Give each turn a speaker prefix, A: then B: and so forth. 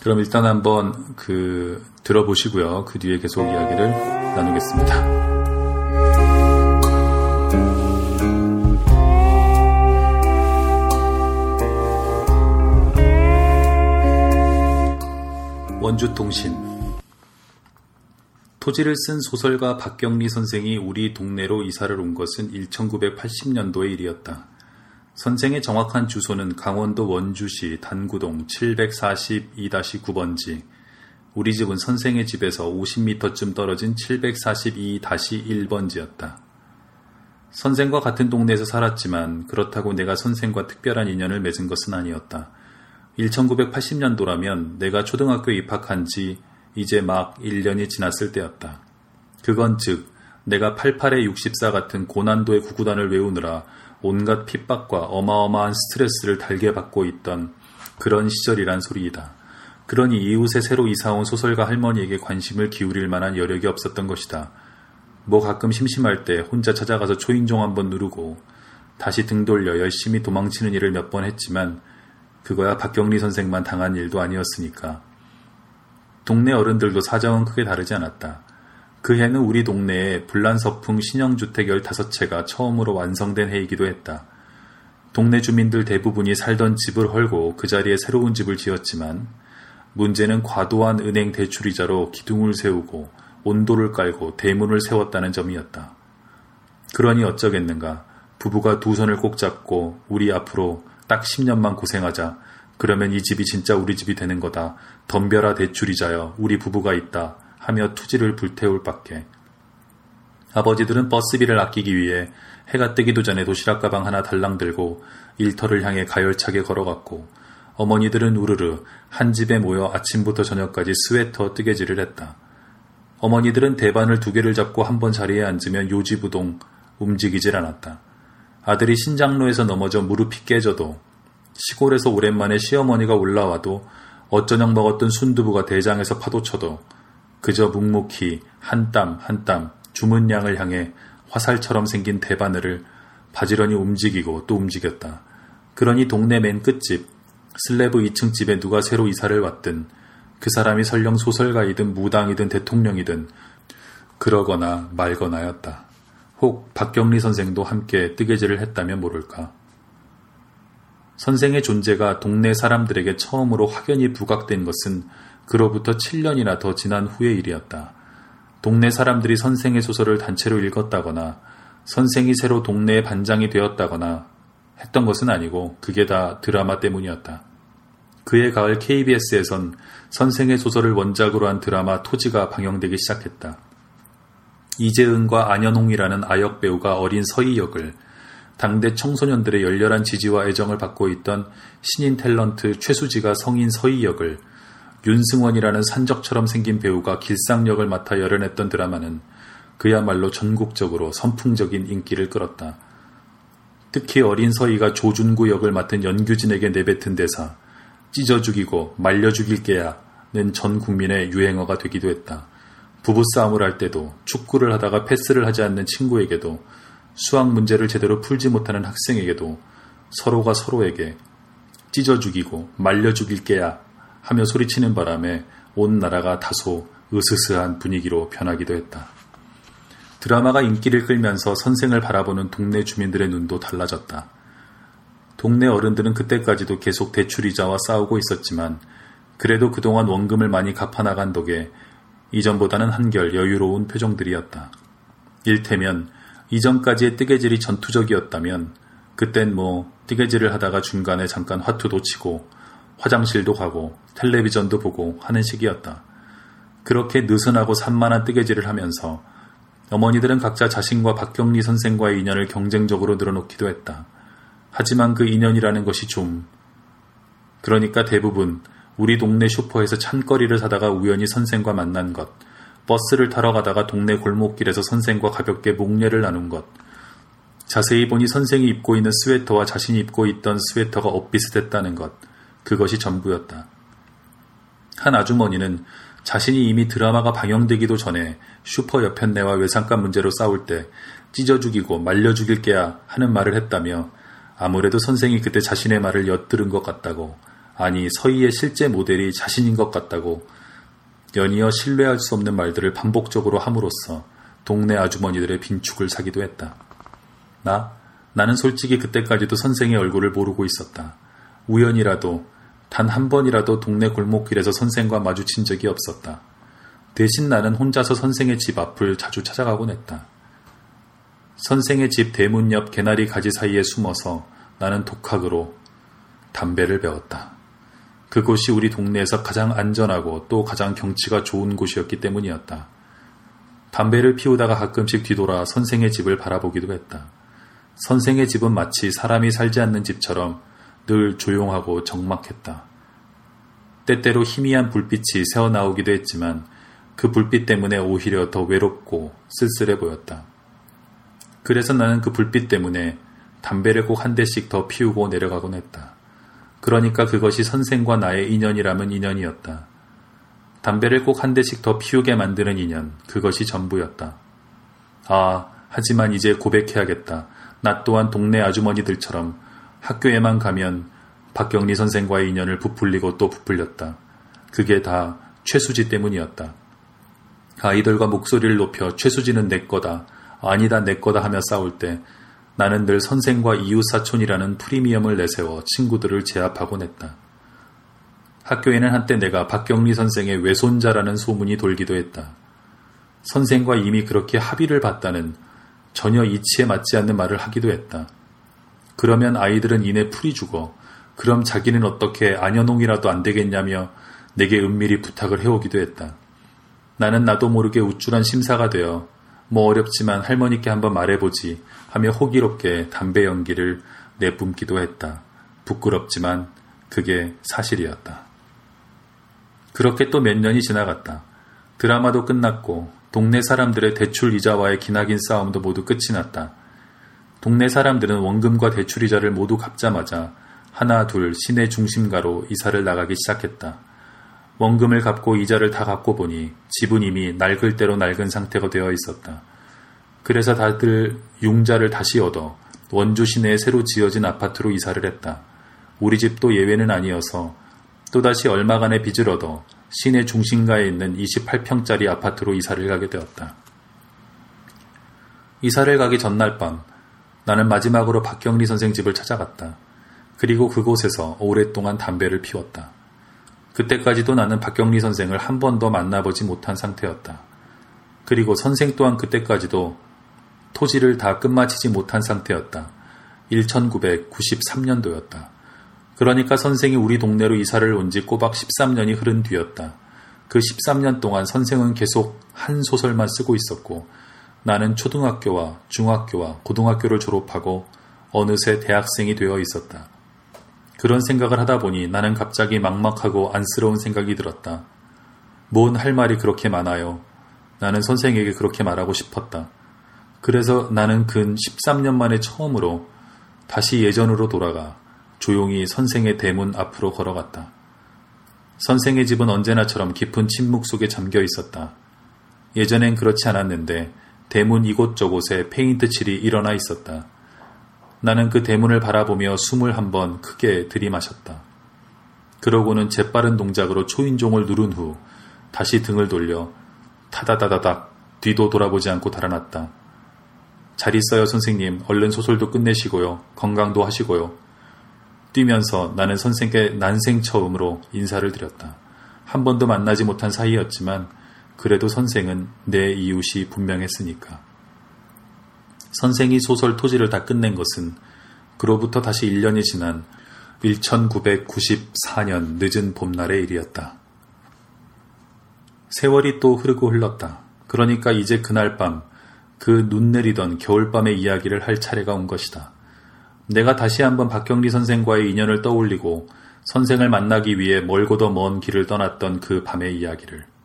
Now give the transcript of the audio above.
A: 그럼 일단 한번 그 들어보시고요. 그 뒤에 계속 이야기를 나누겠습니다. 원주통신 토지를 쓴 소설가 박경리 선생이 우리 동네로 이사를 온 것은 1980년도의 일이었다. 선생의 정확한 주소는 강원도 원주시 단구동 742-9번지. 우리 집은 선생의 집에서 50m쯤 떨어진 742-1번지였다. 선생과 같은 동네에서 살았지만 그렇다고 내가 선생과 특별한 인연을 맺은 것은 아니었다. 1980년도라면 내가 초등학교 입학한 지 이제 막 1년이 지났을 때였다. 그건 즉, 내가 88에 64 같은 고난도의 구구단을 외우느라 온갖 핍박과 어마어마한 스트레스를 달게 받고 있던 그런 시절이란 소리이다. 그러니 이웃에 새로 이사온 소설가 할머니에게 관심을 기울일 만한 여력이 없었던 것이다. 뭐 가끔 심심할 때 혼자 찾아가서 초인종 한번 누르고 다시 등 돌려 열심히 도망치는 일을 몇 번 했지만 그거야 박경리 선생만 당한 일도 아니었으니까. 동네 어른들도 사정은 크게 다르지 않았다. 그 해는 우리 동네에 불란서풍 신형주택 15채가 처음으로 완성된 해이기도 했다. 동네 주민들 대부분이 살던 집을 헐고 그 자리에 새로운 집을 지었지만 문제는 과도한 은행 대출이자로 기둥을 세우고 온도를 깔고 대문을 세웠다는 점이었다. 그러니 어쩌겠는가. 부부가 두 손을 꼭 잡고 우리 앞으로 딱 10년만 고생하자. 그러면 이 집이 진짜 우리 집이 되는 거다. 덤벼라 대출이자여 우리 부부가 있다. 하며 투지를 불태울 밖에. 아버지들은 버스비를 아끼기 위해 해가 뜨기도 전에 도시락 가방 하나 달랑 들고 일터를 향해 가열차게 걸어갔고 어머니들은 우르르 한 집에 모여 아침부터 저녁까지 스웨터 뜨개질을 했다. 어머니들은 대반을 두 개를 잡고 한 번 자리에 앉으면 요지부동 움직이질 않았다. 아들이 신장로에서 넘어져 무릎이 깨져도 시골에서 오랜만에 시어머니가 올라와도 어쩌녁 먹었던 순두부가 대장에서 파도쳐도 그저 묵묵히 한 땀 한 땀 주문 양을 향해 화살처럼 생긴 대바늘을 바지런히 움직이고 또 움직였다. 그러니 동네 맨 끝집 슬래브 2층 집에 누가 새로 이사를 왔든 그 사람이 설령 소설가이든 무당이든 대통령이든 그러거나 말거나였다. 혹 박경리 선생도 함께 뜨개질을 했다면 모를까. 선생의 존재가 동네 사람들에게 처음으로 확연히 부각된 것은 그로부터 7년이나 더 지난 후의 일이었다. 동네 사람들이 선생의 소설을 단체로 읽었다거나 선생이 새로 동네의 반장이 되었다거나 했던 것은 아니고 그게 다 드라마 때문이었다. 그해 가을 KBS에선 선생의 소설을 원작으로 한 드라마 토지가 방영되기 시작했다. 이재은과 안현홍이라는 아역 배우가 어린 서희 역을 당대 청소년들의 열렬한 지지와 애정을 받고 있던 신인 탤런트 최수지가 성인 서희 역을 윤승원이라는 산적처럼 생긴 배우가 길상 역을 맡아 열연했던 드라마는 그야말로 전국적으로 선풍적인 인기를 끌었다. 특히 어린 서희가 조준구 역을 맡은 연규진에게 내뱉은 대사 찢어 죽이고 말려 죽일 게야는 전 국민의 유행어가 되기도 했다. 부부싸움을 할 때도 축구를 하다가 패스를 하지 않는 친구에게도 수학 문제를 제대로 풀지 못하는 학생에게도 서로가 서로에게 찢어 죽이고 말려 죽일 게야 하며 소리치는 바람에 온 나라가 다소 으스스한 분위기로 변하기도 했다. 드라마가 인기를 끌면서 선생을 바라보는 동네 주민들의 눈도 달라졌다. 동네 어른들은 그때까지도 계속 대출이자와 싸우고 있었지만 그래도 그동안 원금을 많이 갚아나간 덕에 이전보다는 한결 여유로운 표정들이었다. 일테면 이전까지의 뜨개질이 전투적이었다면 그땐 뭐 뜨개질을 하다가 중간에 잠깐 화투도 치고 화장실도 가고 텔레비전도 보고 하는 시기였다. 그렇게 느슨하고 산만한 뜨개질을 하면서 어머니들은 각자 자신과 박경리 선생과의 인연을 경쟁적으로 늘어놓기도 했다. 하지만 그 인연이라는 것이 좀 그러니까 대부분 우리 동네 슈퍼에서 찬거리를 사다가 우연히 선생과 만난 것, 버스를 타러 가다가 동네 골목길에서 선생과 가볍게 목례를 나눈 것, 자세히 보니 선생이 입고 있는 스웨터와 자신이 입고 있던 스웨터가 엇비슷했다는 것, 그것이 전부였다. 한 아주머니는 자신이 이미 드라마가 방영되기도 전에 슈퍼 여편네와 외상값 문제로 싸울 때 찢어 죽이고 말려 죽일 게야 하는 말을 했다며 아무래도 선생이 그때 자신의 말을 엿들은 것 같다고 아니 서희의 실제 모델이 자신인 것 같다고 연이어 신뢰할 수 없는 말들을 반복적으로 함으로써 동네 아주머니들의 빈축을 사기도 했다. 나? 나는 솔직히 그때까지도 선생의 얼굴을 모르고 있었다. 우연이라도 단 한 번이라도 동네 골목길에서 선생과 마주친 적이 없었다. 대신 나는 혼자서 선생의 집 앞을 자주 찾아가곤 했다. 선생의 집 대문 옆 개나리 가지 사이에 숨어서 나는 독학으로 담배를 배웠다. 그곳이 우리 동네에서 가장 안전하고 또 가장 경치가 좋은 곳이었기 때문이었다. 담배를 피우다가 가끔씩 뒤돌아 선생의 집을 바라보기도 했다. 선생의 집은 마치 사람이 살지 않는 집처럼 늘 조용하고 적막했다. 때때로 희미한 불빛이 새어나오기도 했지만 그 불빛 때문에 오히려 더 외롭고 쓸쓸해 보였다. 그래서 나는 그 불빛 때문에 담배를 꼭 한 대씩 더 피우고 내려가곤 했다. 그러니까 그것이 선생과 나의 인연이라면 인연이었다. 담배를 꼭 한 대씩 더 피우게 만드는 인연, 그것이 전부였다. 아, 하지만 이제 고백해야겠다. 나 또한 동네 아주머니들처럼 학교에만 가면 박경리 선생과의 인연을 부풀리고 또 부풀렸다. 그게 다 최수지 때문이었다. 아이들과 목소리를 높여 최수지는 내 거다. 아니다 내 거다 하며 싸울 때 나는 늘 선생과 이웃사촌이라는 프리미엄을 내세워 친구들을 제압하곤 했다. 학교에는 한때 내가 박경리 선생의 외손자라는 소문이 돌기도 했다. 선생과 이미 그렇게 합의를 봤다는 전혀 이치에 맞지 않는 말을 하기도 했다. 그러면 아이들은 이내 풀이 죽어 그럼 자기는 어떻게 안연홍이라도 안 되겠냐며 내게 은밀히 부탁을 해오기도 했다. 나는 나도 모르게 우쭐한 심사가 되어 뭐 어렵지만 할머니께 한번 말해보지 하며 호기롭게 담배 연기를 내뿜기도 했다. 부끄럽지만 그게 사실이었다. 그렇게 또 몇 년이 지나갔다. 드라마도 끝났고 동네 사람들의 대출 이자와의 기나긴 싸움도 모두 끝이 났다. 동네 사람들은 원금과 대출 이자를 모두 갚자마자 하나 둘 시내 중심가로 이사를 나가기 시작했다. 원금을 갚고 이자를 다 갚고 보니 집은 이미 낡을 대로 낡은 상태가 되어 있었다. 그래서 다들 융자를 다시 얻어 원주 시내에 새로 지어진 아파트로 이사를 했다. 우리 집도 예외는 아니어서 또다시 얼마간의 빚을 얻어 시내 중심가에 있는 28평짜리 아파트로 이사를 가게 되었다. 이사를 가기 전날 밤 나는 마지막으로 박경리 선생 집을 찾아갔다. 그리고 그곳에서 오랫동안 담배를 피웠다. 그때까지도 나는 박경리 선생을 한 번도 만나보지 못한 상태였다. 그리고 선생 또한 그때까지도 토지를 다 끝마치지 못한 상태였다. 1993년도였다. 그러니까 선생이 우리 동네로 이사를 온 지 꼬박 13년이 흐른 뒤였다. 그 13년 동안 선생은 계속 한 소설만 쓰고 있었고 나는 초등학교와 중학교와 고등학교를 졸업하고 어느새 대학생이 되어 있었다. 그런 생각을 하다 보니 나는 갑자기 막막하고 안쓰러운 생각이 들었다. 뭔 할 말이 그렇게 많아요. 나는 선생에게 그렇게 말하고 싶었다. 그래서 나는 근 13년 만에 처음으로 다시 예전으로 돌아가 조용히 선생의 대문 앞으로 걸어갔다. 선생의 집은 언제나처럼 깊은 침묵 속에 잠겨 있었다. 예전엔 그렇지 않았는데 대문 이곳저곳에 페인트 칠이 일어나 있었다. 나는 그 대문을 바라보며 숨을 한 번 크게 들이마셨다. 그러고는 재빠른 동작으로 초인종을 누른 후 다시 등을 돌려 타다다다닥 뒤도 돌아보지 않고 달아났다. 잘 있어요, 선생님. 얼른 소설도 끝내시고요. 건강도 하시고요. 뛰면서 나는 선생께 난생 처음으로 인사를 드렸다. 한 번도 만나지 못한 사이였지만 그래도 선생은 내 이웃이 분명했으니까. 선생이 소설 토지를 다 끝낸 것은 그로부터 다시 1년이 지난 1994년 늦은 봄날의 일이었다. 세월이 또 흐르고 흘렀다. 그러니까 이제 그날 밤, 그 눈 내리던 겨울밤의 이야기를 할 차례가 온 것이다. 내가 다시 한번 박경리 선생과의 인연을 떠올리고 선생을 만나기 위해 멀고도 먼 길을 떠났던 그 밤의 이야기를.